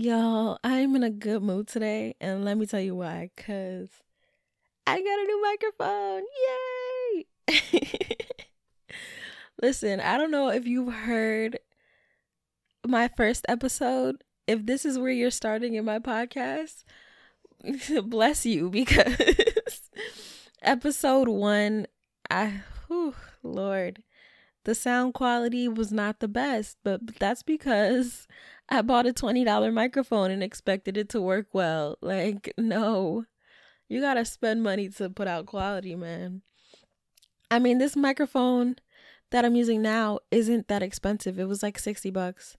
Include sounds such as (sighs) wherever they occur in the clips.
Y'all, I'm in a good mood today, and let me tell you why. Cause I got a new microphone. Yay! (laughs) Listen, I don't know if you've heard my first episode. If this is where you're starting in my podcast, (laughs) bless you (laughs) because episode one, I, whew, Lord, the sound quality was not the best, but that's because (laughs) I bought a $20 microphone and expected it to work well. Like, no. You got to spend money to put out quality, man. I mean, this microphone that I'm using now isn't that expensive. It was like 60 bucks.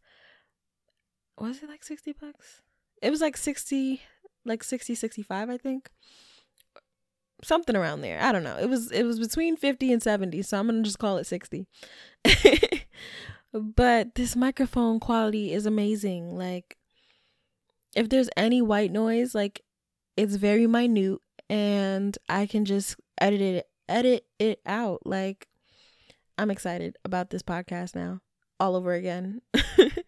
Was it like 60 bucks? It was like 60 like 60 65, I think. Something around there. I don't know. It was it was between 50 and 70, so I'm going to just call it 60. (laughs) but this microphone quality is amazing. Like if there's any white noise, like it's very minute and I can just edit it edit it out. Like I'm excited about this podcast now all over again.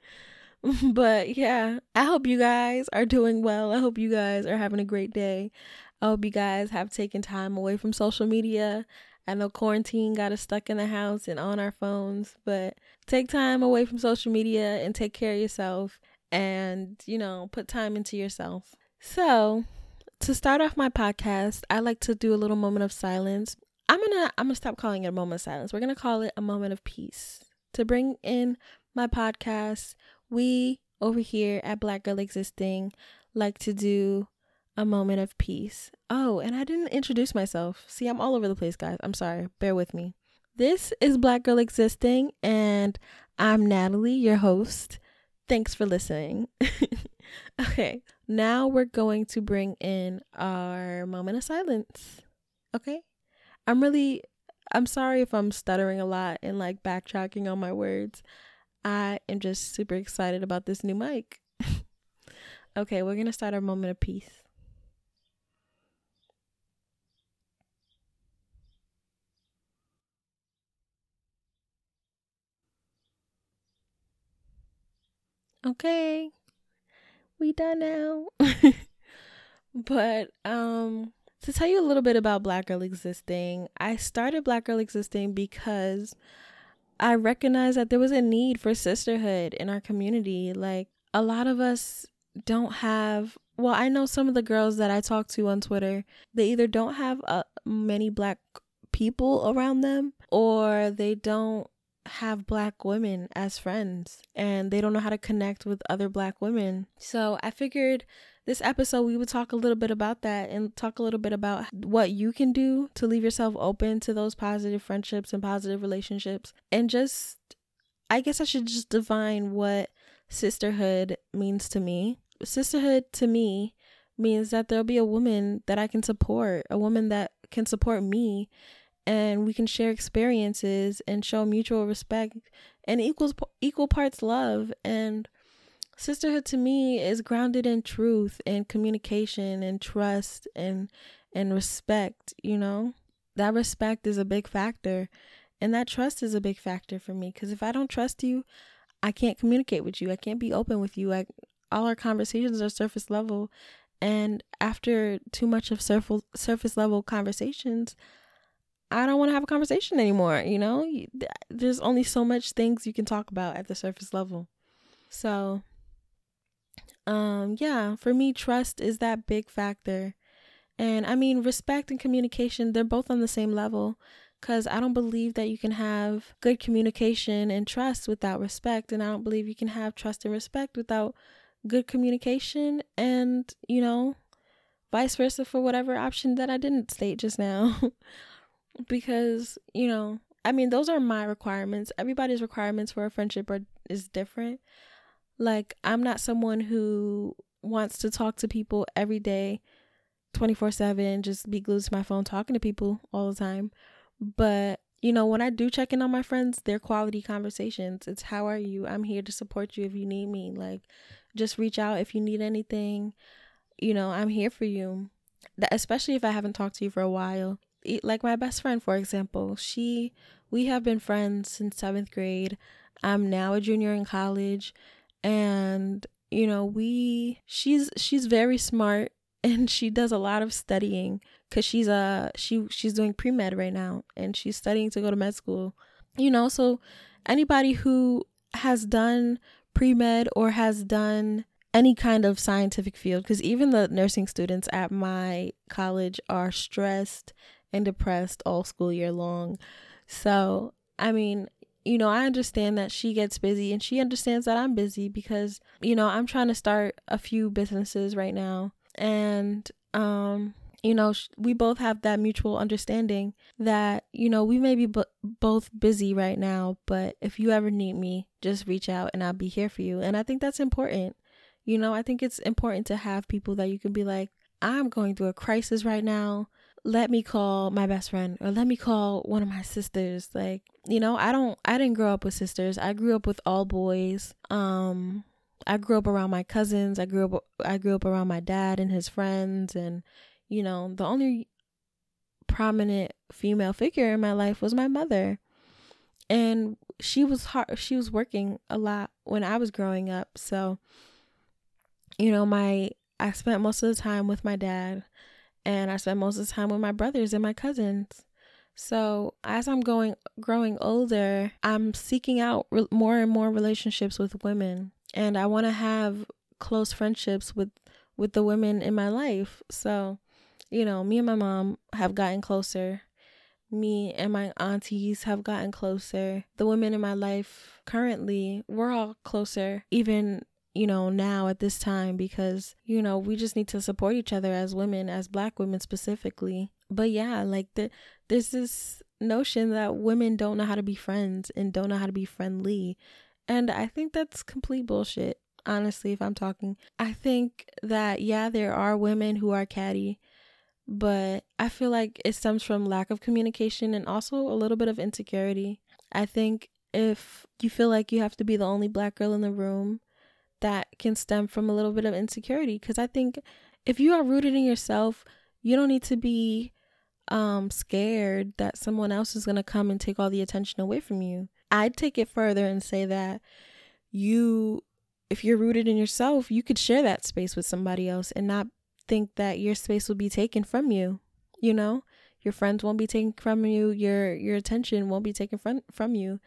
(laughs) but yeah, I hope you guys are doing well. I hope you guys are having a great day. I hope you guys have taken time away from social media I know quarantine got us stuck in the house and on our phones, but take time away from social media and take care of yourself and, you know, put time into yourself. So, to start off my podcast, I like to do a little moment of silence. I'm going to I'm going to stop calling it a moment of silence. We're going to call it a moment of peace. To bring in my podcast, we over here at Black Girl Existing like to do a moment of peace. Oh, and I didn't introduce myself. See, I'm all over the place, guys. I'm sorry. Bear with me. This is Black Girl Existing, and I'm Natalie, your host. Thanks for listening. (laughs) okay, now we're going to bring in our moment of silence. Okay? I'm really, I'm sorry if I'm stuttering a lot and like backtracking on my words. I am just super excited about this new mic. (laughs) okay, we're going to start our moment of peace. Okay, we done now. (laughs) but um to tell you a little bit about Black Girl Existing, I started Black Girl Existing because I recognized that there was a need for sisterhood in our community. Like a lot of us don't have well, I know some of the girls that I talk to on Twitter, they either don't have uh, many black people around them or they don't have black women as friends and they don't know how to connect with other black women. So I figured this episode we would talk a little bit about that and talk a little bit about what you can do to leave yourself open to those positive friendships and positive relationships and just I guess I should just define what sisterhood means to me. Sisterhood to me means that there'll be a woman that I can support, a woman that can support me and we can share experiences and show mutual respect and equals equal parts love. And sisterhood to me is grounded in truth and communication and trust and and respect you know? That respect is a big factor and that trust is a big factor for me because if i don't trust you i can't communicate with you. I can't be open with you. I, all our conversations are surface level and after too much of surface surface level conversations I don't want to have a conversation anymore. You know, there's only so much things you can talk about at the surface level. So, um, yeah, for me, trust is that big factor. And I mean, respect and communication, they're both on the same level because I don't believe that you can have good communication and trust without respect. And I don't believe you can have trust and respect without good communication and, you know, vice versa for whatever option that I didn't state just now. (laughs) because you know i mean those are my requirements. Everybody's requirements for a friendship are is different. Like i'm not someone who wants to talk to people every day 24/7 just be glued to my phone talking to people all the time. But you know when i do check in on my friends they're quality conversations. It's how are you? I'm here to support you if you need me. Like just reach out if you need anything. You know i'm here for you. Especially if i haven't talked to you for a while like my best friend for example she we have been friends since seventh grade i'm now a junior in college and you know, we she's she's very smart (laughs) and she does a lot of studying cuz she's uh she she's doing pre-med right now and she's studying to go to med school. You know, so anybody who has done pre-med or has done any kind of scientific field because even the nursing students at my college are stressed and depressed all school year long. So, I mean, you know, I understand that she gets busy and she understands that I'm busy because, you know, I'm trying to start a few businesses right now. And, um, you know, we both have that mutual understanding that, you know, we may be b- both busy right now, but if you ever need me, just reach out and I'll be here for you. And I think that's important. You know, I think it's important to have people that you can be like, I'm going through a crisis right now let me call my best friend or let me call one of my sisters. Like you know i don't i didn't grow up with sisters. I grew up with all boys. Um i grew up around my cousins. I grew up i grew up around my dad and his friends. And you know the only prominent female figure in my life was my mother. And she was hard she was working a lot when i was growing up. So you know my i spent most of the time with my dad and I spend most of the time with my brothers and my cousins. So, as I'm going growing older, I'm seeking out re- more and more relationships with women, and I want to have close friendships with with the women in my life. So, you know, me and my mom have gotten closer. Me and my aunties have gotten closer. The women in my life currently, we're all closer. Even you know, now at this time because, you know, we just need to support each other as women, as black women specifically. But yeah, like the, there's this notion that women don't know how to be friends and don't know how to be friendly. And I think that's complete bullshit, honestly, if I'm talking. I think that, yeah, there are women who are catty, but I feel like it stems from lack of communication and also a little bit of insecurity. I think if you feel like you have to be the only black girl in the room, that can stem from a little bit of insecurity because I think if you are rooted in yourself, you don't need to be um scared that someone else is going to come and take all the attention away from you. I'd take it further and say that you if you're rooted in yourself, you could share that space with somebody else and not think that your space will be taken from you. You know, your friends won't be taken from you, your your attention won't be taken from from you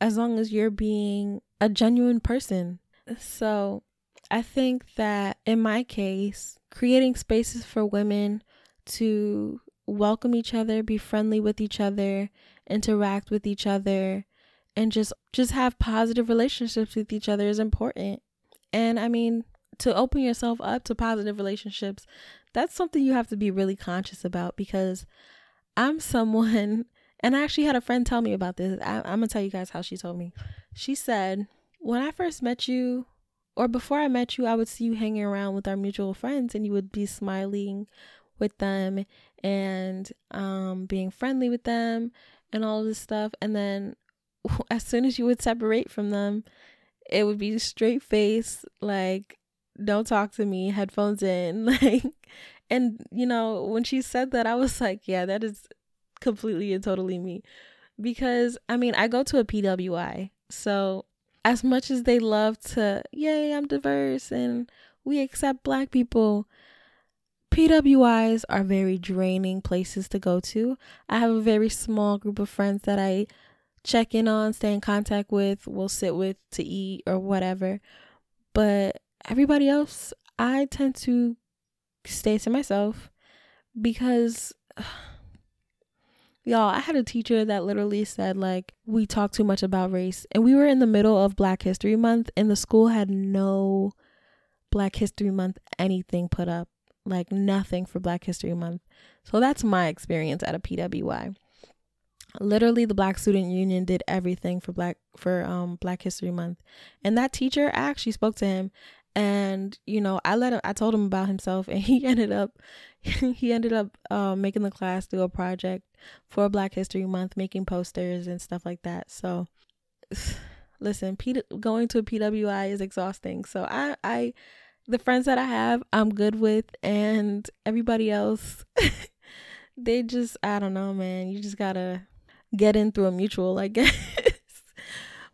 as long as you're being a genuine person so I think that in my case, creating spaces for women to welcome each other, be friendly with each other, interact with each other, and just just have positive relationships with each other is important. And I mean, to open yourself up to positive relationships, that's something you have to be really conscious about because I'm someone, (laughs) and I actually had a friend tell me about this. I, I'm gonna tell you guys how she told me. She said, when I first met you, or before I met you, I would see you hanging around with our mutual friends and you would be smiling with them and um, being friendly with them and all this stuff. And then (laughs) as soon as you would separate from them, it would be straight face, like, don't talk to me, headphones in. (laughs) Like, and you know, when she said that, I was like, yeah, that is completely and totally me. Because I mean, I go to a PWI. So as much as they love to, yay, I'm diverse and we accept black people, PWIs are very draining places to go to. I have a very small group of friends that I check in on, stay in contact with, will sit with to eat or whatever. But everybody else, I tend to stay to myself because Y'all, I had a teacher that literally said, like, we talk too much about race. And we were in the middle of Black History Month, and the school had no Black History Month anything put up, like, nothing for Black History Month. So that's my experience at a PWI. Literally, the Black Student Union did everything for Black for um Black History Month, and that teacher actually spoke to him, and you know i let him i told him about himself and (laughs) he ended up (laughs) he ended up uh, making the class do a project for black history month making posters and stuff like that. So (sighs) listen P- going to a pwi is exhausting. So i i the friends that i have i'm good with and everybody else (laughs) they just i don't know man. You just gotta get in through a mutual i guess.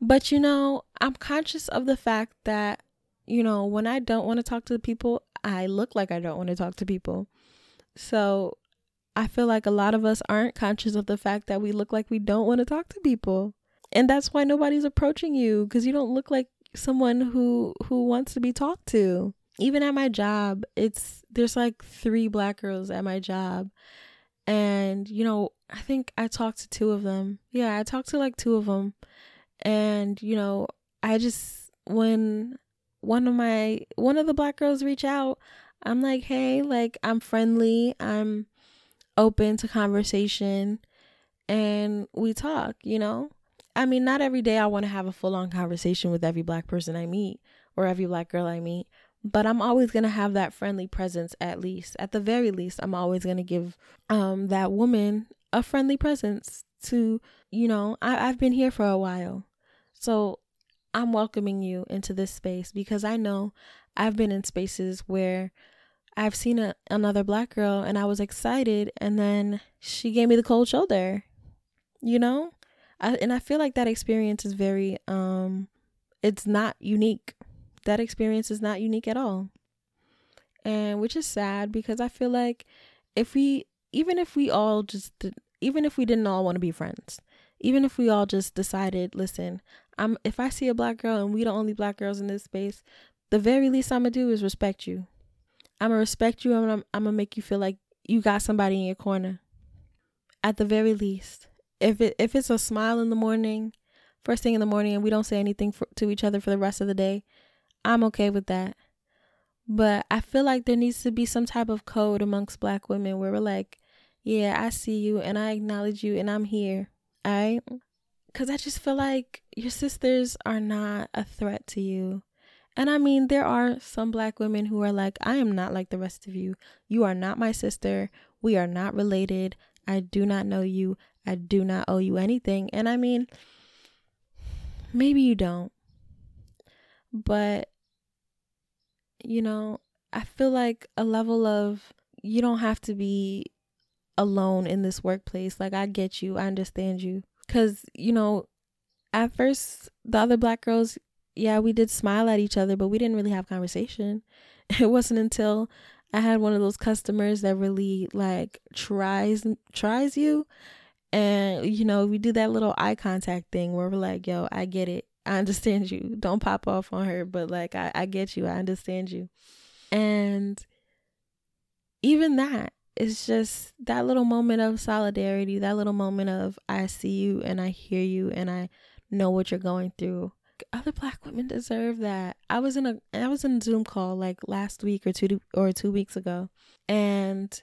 But you know i'm conscious of the fact that you know, when I don't want to talk to people, I look like I don't want to talk to people. So I feel like a lot of us aren't conscious of the fact that we look like we don't want to talk to people. And that's why nobody's approaching you because you don't look like someone who who wants to be talked to. Even at my job, it's there's like three black girls at my job. And you know, I think I talked to two of them. Yeah, I talked to like two of them. And you know, I just when one of my one of the black girls reach out, I'm like, "Hey, like I'm friendly. I'm open to conversation and we talk, you know? I mean, not every day I want to have a full on conversation with every black person I meet or every black girl I meet, but I'm always going to have that friendly presence at least. At the very least, I'm always going to give um that woman a friendly presence to, you know, I I've been here for a while. So, I'm welcoming you into this space because I know I've been in spaces where I've seen a, another black girl and I was excited and then she gave me the cold shoulder. You know? I, and I feel like that experience is very um it's not unique. That experience is not unique at all. And which is sad because I feel like if we even if we all just even if we didn't all want to be friends, even if we all just decided, listen, I'm if I see a black girl and we the only black girls in this space, the very least I'm gonna do is respect you. I'm gonna respect you. I'm I'm gonna make you feel like you got somebody in your corner. At the very least, if it if it's a smile in the morning, first thing in the morning, and we don't say anything for, to each other for the rest of the day, I'm okay with that. But I feel like there needs to be some type of code amongst black women where we're like, yeah, I see you and I acknowledge you and I'm here. Right? Because I just feel like your sisters are not a threat to you. And I mean, there are some black women who are like, I am not like the rest of you. You are not my sister. We are not related. I do not know you. I do not owe you anything. And I mean, maybe you don't. But, you know, I feel like a level of you don't have to be alone in this workplace. Like, I get you. I understand you. Because, you know, at first, the other black girls yeah, we did smile at each other, but we didn't really have conversation. (laughs) It wasn't until I had one of those customers that really like tries tries you and you know, we do that little eye contact thing where we're like, "Yo, I get it. I understand you. Don't pop off on her, but like I I get you. I understand you." And even that is just that little moment of solidarity, that little moment of I see you and I hear you and I know what you're going through other black women deserve that. I was in a I was in a Zoom call like last week or two or two weeks ago, and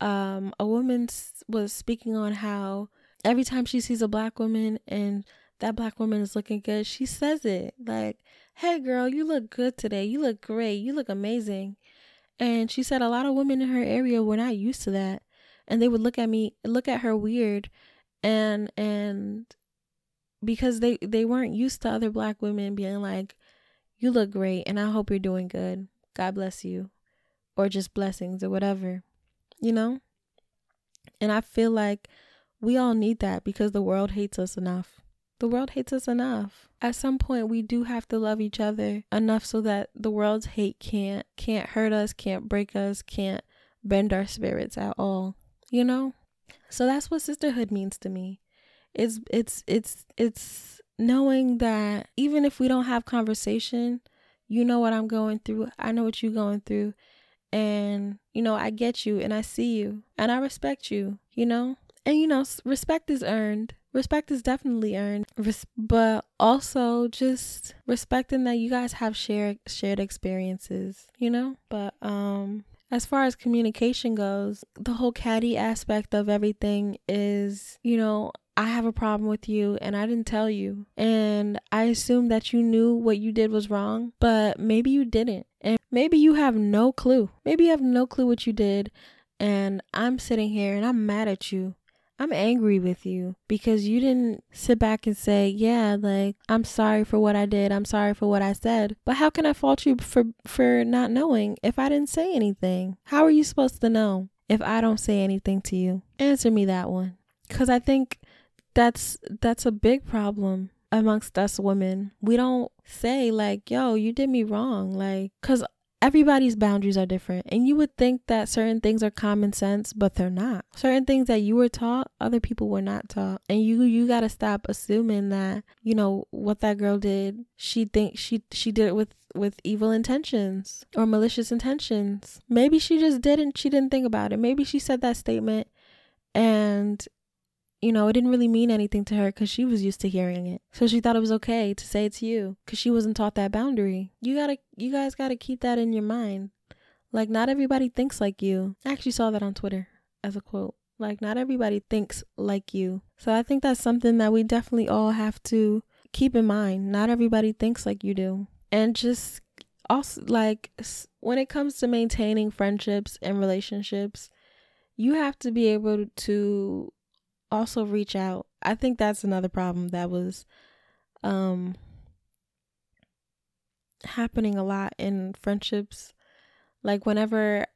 um, a woman was speaking on how every time she sees a black woman and that black woman is looking good, she says it like, "Hey, girl, you look good today. You look great. You look amazing." And she said a lot of women in her area were not used to that, and they would look at me, look at her weird, and and because they they weren't used to other black women being like you look great and i hope you're doing good. God bless you. Or just blessings or whatever you know? And i feel like we all need that because the world hates us enough the world hates us enough at some point we do have to love each other enough so that the world's hate can't can't hurt us can't break us can't bend our spirits at all you know so that's what sisterhood means to me it's it's it's it's knowing that even if we don't have conversation, you know what I'm going through. I know what you're going through. And, you know, I get you and I see you and I respect you, you know? And, you know, respect is earned. Respect is definitely earned, Res- but also just respecting that you guys have shared shared experiences, you know. But um, as far as communication goes, the whole catty aspect of everything is, you know, I have a problem with you and I didn't tell you. And I assume that you knew what you did was wrong, but maybe you didn't. And maybe you have no clue. Maybe you have no clue what you did. And I'm sitting here and I'm mad at you. I'm angry with you because you didn't sit back and say, "Yeah, like I'm sorry for what I did. I'm sorry for what I said." But how can I fault you for for not knowing if I didn't say anything? How are you supposed to know if I don't say anything to you? Answer me that one. Cuz I think that's that's a big problem. amongst us women. We don't say like, "Yo, you did me wrong." Like cuz everybody's boundaries are different. And you would think that certain things are common sense, but they're not. Certain things that you were taught, other people were not taught. And you you got to stop assuming that, you know, what that girl did, she think she she did it with with evil intentions or malicious intentions. Maybe she just didn't she didn't think about it. Maybe she said that statement and you know, it didn't really mean anything to her because she was used to hearing it. So she thought it was okay to say it to you because she wasn't taught that boundary. You gotta, you guys gotta keep that in your mind. Like, not everybody thinks like you. I actually saw that on Twitter as a quote. Like, not everybody thinks like you. So I think that's something that we definitely all have to keep in mind. Not everybody thinks like you do. And just also, like, when it comes to maintaining friendships and relationships, you have to be able to also reach out. I think that's another problem that was um happening a lot in friendships. Like whenever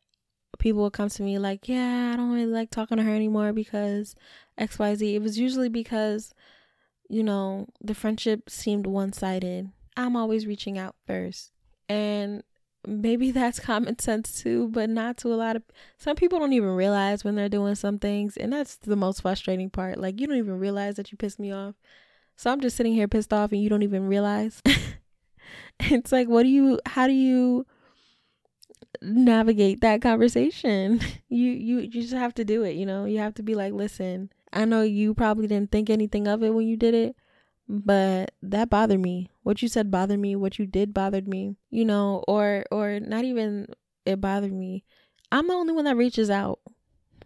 people would come to me like, "Yeah, I don't really like talking to her anymore because XYZ." It was usually because you know, the friendship seemed one-sided. I'm always reaching out first. And maybe (laughs) that's common sense too, but not to a lot of some people don't even realize when they're doing some things, and that's the most frustrating part. Like you don't even realize that you pissed me off. So I'm just sitting here pissed off and you don't even realize. (laughs) it's like what do you how do you navigate that conversation? (laughs) You you you just have to do it, you know? You have to be like, "Listen, I know you probably didn't think anything of it when you did it, but that bothered me. What you said bothered me. What you did bothered me you know or or not even it bothered me. I'm the only one that reaches out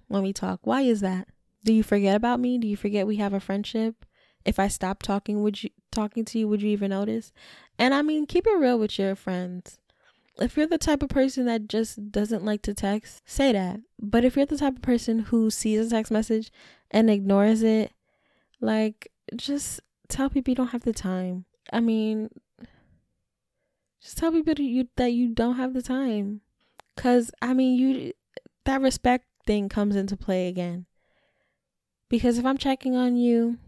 when we talk. Why is that? Do you forget about me? Do you forget we have a friendship? If i stop talking would you talking to you would you even notice? And i mean keep it real with your friends. If you're the type of person that just doesn't like to text say that. But if you're the type of person who sees a text message and ignores it like just tell people you don't have the time. I mean, just tell people that you that you don't have the time. Cause I mean, you that respect thing comes into play again. Because if I'm checking on you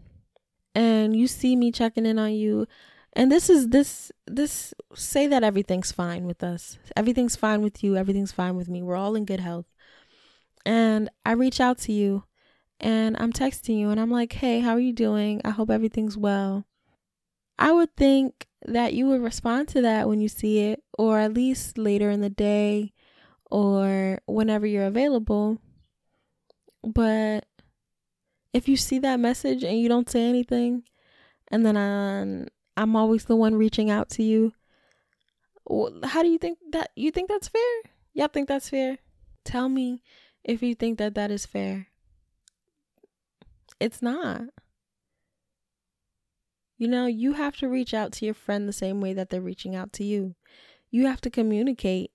and you see me checking in on you and this is this this say that everything's fine with us. Everything's fine with you, everything's fine with me. We're all in good health. And I reach out to you and I'm texting you and I'm like, hey, how are you doing? I hope everything's well. I would think that you would respond to that when you see it, or at least later in the day or whenever you're available. But if you see that message and you don't say anything, and then I'm, I'm always the one reaching out to you, how do you think that you think that's fair? Y'all think that's fair? Tell me if you think that that is fair. It's not. You know, you have to reach out to your friend the same way that they're reaching out to you. You have to communicate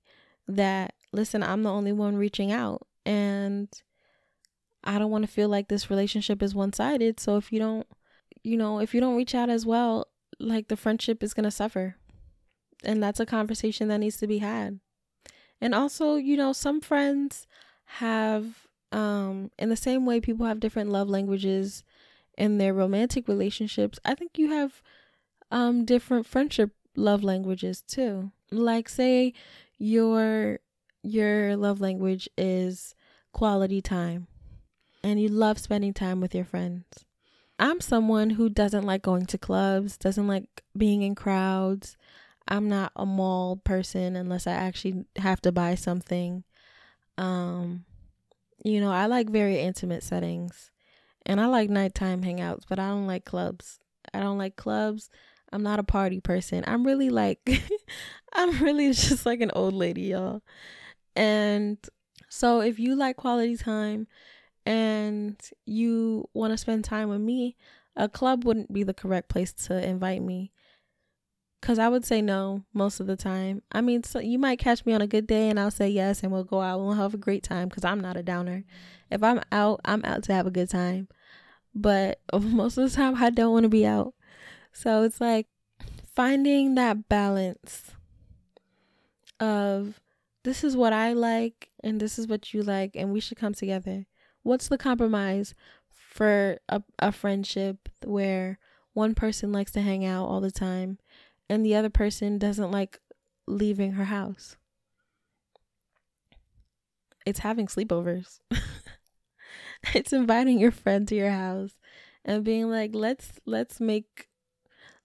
that, listen, I'm the only one reaching out and I don't want to feel like this relationship is one sided. So if you don't, you know, if you don't reach out as well, like the friendship is going to suffer. And that's a conversation that needs to be had. And also, you know, some friends have um in the same way people have different love languages in their romantic relationships i think you have um different friendship love languages too. Like say your your love language is quality time and you love spending time with your friends. I'm someone who doesn't like going to clubs doesn't like being in crowds. I'm not a mall person unless i actually have to buy something. Um you know, I like very intimate settings and I like nighttime hangouts, but I don't like clubs. I don't like clubs. I'm not a party person. I'm really like, (laughs) I'm really (laughs) just like an old lady, y'all. And so if you like quality time and you want to spend time with me, a club wouldn't be the correct place to invite me. Cause I would say no most of the time. I mean, so you might catch me on a good day and I'll say yes and we'll go out and we'll have a great time because I'm not a downer. If I'm out, I'm out to have a good time. But (laughs) most of the time I don't want to be out. So it's like finding that balance of this is what I like and this is what you like and we should come together. What's the compromise for a, a friendship where one person likes to hang out all the time and the other person doesn't like leaving her house. It's having sleepovers. (laughs) it's inviting your friend to your house and being like, "Let's let's make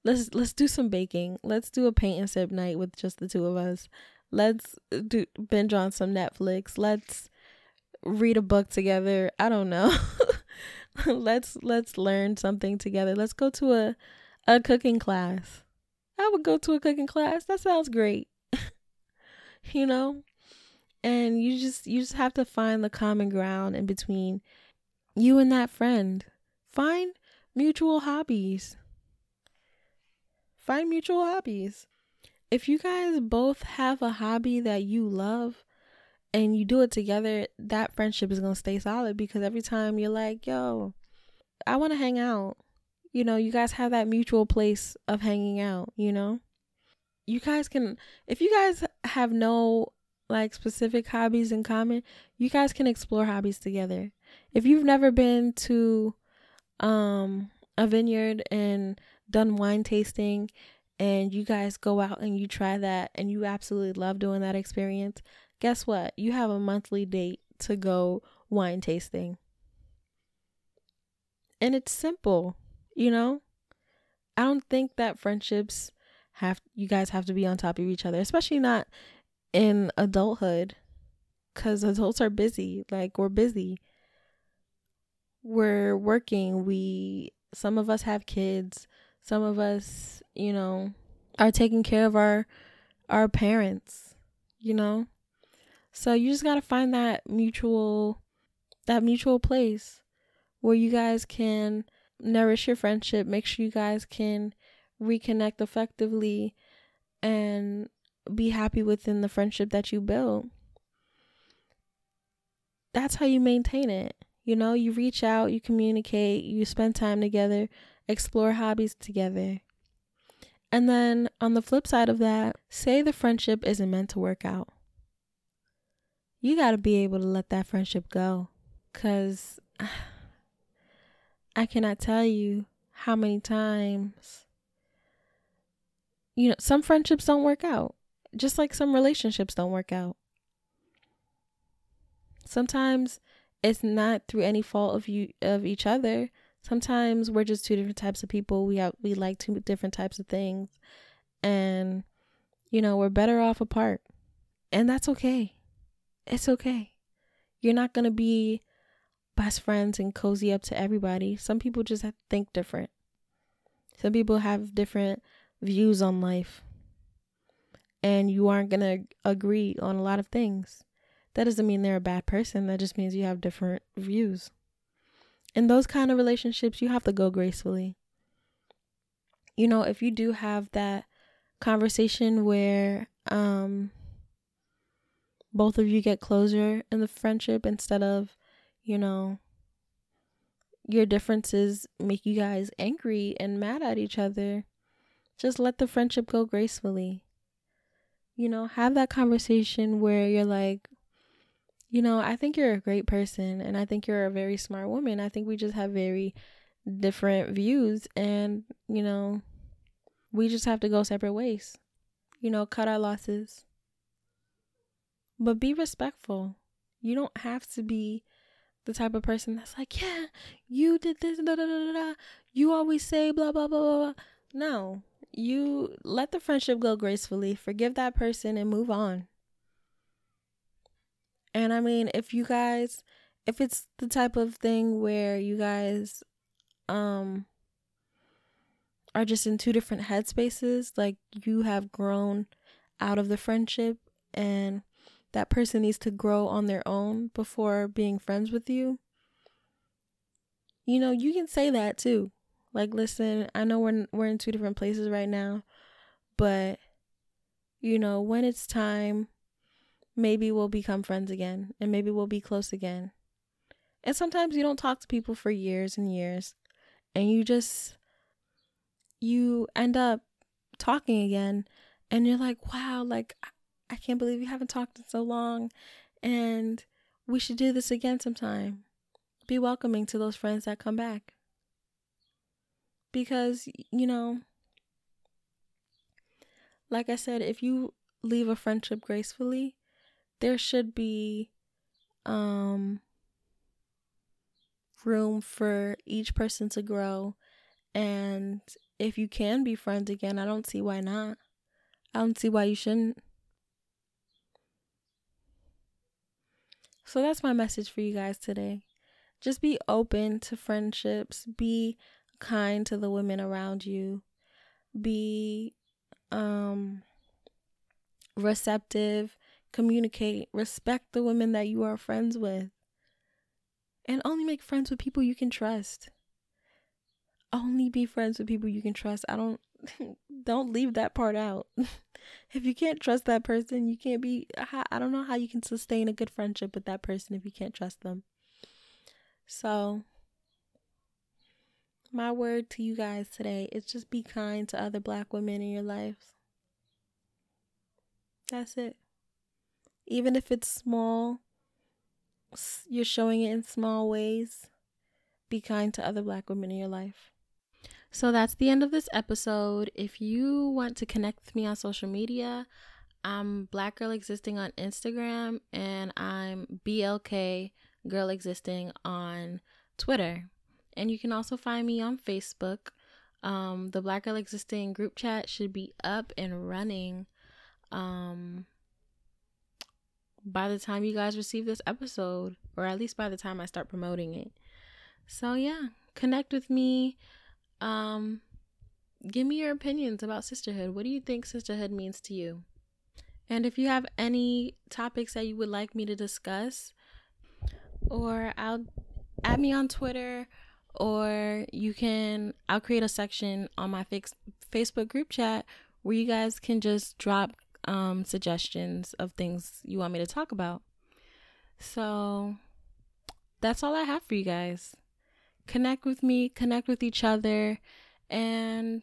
let's let's do some baking. Let's do a paint and sip night with just the two of us. Let's do binge on some Netflix. Let's read a book together. I don't know. (laughs) let's let's learn something together. Let's go to a a cooking class. I would go to a cooking class. That sounds great. (laughs) you know? And you just you just have to find the common ground in between you and that friend. Find mutual hobbies. Find mutual hobbies. If you guys both have a hobby that you love and you do it together, that friendship is going to stay solid because every time you're like, yo, I want to hang out, you know, you guys have that mutual place of hanging out, you know? You guys can, if you guys have no like specific hobbies in common, you guys can explore hobbies together. If you've never been to um a vineyard and done wine tasting and you guys go out and you try that and you absolutely love doing that experience, guess what? You have a monthly date to go wine tasting. And it's simple, you know? I don't think that friendships have you guys have to be on top of each other, especially not in adulthood cuz adults are busy. Like we're busy. We're working. We some of us have kids. Some of us, you know, are taking care of our our parents, you know? So you just got to find that mutual that mutual place where you guys can nourish your friendship, make sure you guys can reconnect effectively and be happy within the friendship that you build. That's how you maintain it. You know, you reach out, you communicate, you spend time together, explore hobbies together. And then on the flip side of that, say the friendship isn't meant to work out. You got to be able to let that friendship go. Because (sighs) I cannot tell you how many times, you know, some friendships don't work out, just like some relationships don't work out. Sometimes it's not through any fault of you of each other sometimes we're just two different types of people. We have we like two different types of things. And you know, we're better off apart. And that's okay. It's okay. You're not going to be best friends and cozy up to everybody. Some people just think different. Some people have different views on life. And you aren't going to agree on a lot of things. That doesn't mean they're a bad person. That just means you have different views in those kind of relationships, you have to go gracefully. You know, if you do have that conversation where um both of you get closure in the friendship instead of, you know, your differences make you guys angry and mad at each other, just let the friendship go gracefully. You know, have that conversation where you're like, you know, I think you're a great person and I think you're a very smart woman. I think we just have very different views and, you know, we just have to go separate ways. You know, cut our losses. But be respectful. You don't have to be the type of person that's like, yeah, you did this, da da da da. You always say blah blah blah blah. blah. No, you let the friendship go gracefully. Forgive that person and move on. And I mean, if you guys, if it's the type of thing where you guys, um, are just in two different headspaces, like you have grown out of the friendship and that person needs to grow on their own before being friends with you, you know, you can say that too. Like, listen, I know we're we're in two different places right now, but you know, when it's time maybe we'll become friends again and maybe we'll be close again. And sometimes you don't talk to people for years and years and you just you end up talking again and you're like, "Wow, like I can't believe you haven't talked in so long and we should do this again sometime." Be welcoming to those friends that come back. Because, you know, like I said, if you leave a friendship gracefully, there should be um room for each person to grow and if you can be friends again, I don't see why not. I don't see why you shouldn't. So that's my message for you guys today. Just be open to friendships, be kind to the women around you, be um receptive, communicate, respect the women that you are friends with. And only make friends with people you can trust. Only be friends with people you can trust. I don't (laughs) don't leave that part out. (laughs) if you can't trust that person, you can't be I don't know how you can sustain a good friendship with that person if you can't trust them. So, my word to you guys today is just be kind to other black women in your lives. That's it. Even if it's small, you're showing it in small ways. Be kind to other black women in your life. So that's the end of this episode. If you want to connect with me on social media, I'm Black Girl Existing on Instagram and I'm BLK Girl Existing on Twitter. And you can also find me on Facebook. Um, the Black Girl Existing group chat should be up and running um, by the time you guys receive this episode, or at least by the time I start promoting it. So, yeah, connect with me. Um, give me your opinions about sisterhood. What do you think sisterhood means to you? And if you have any topics that you would like me to discuss, or I'll add me on Twitter, or you can I'll create a section on my fix, Facebook group chat where you guys can just drop um, suggestions of things you want me to talk about. So that's all I have for you guys. Connect with me, connect with each other, and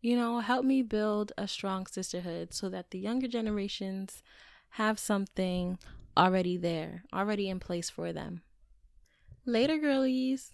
you know, help me build a strong sisterhood so that the younger generations have something already there, already in place for them. Later, girlies.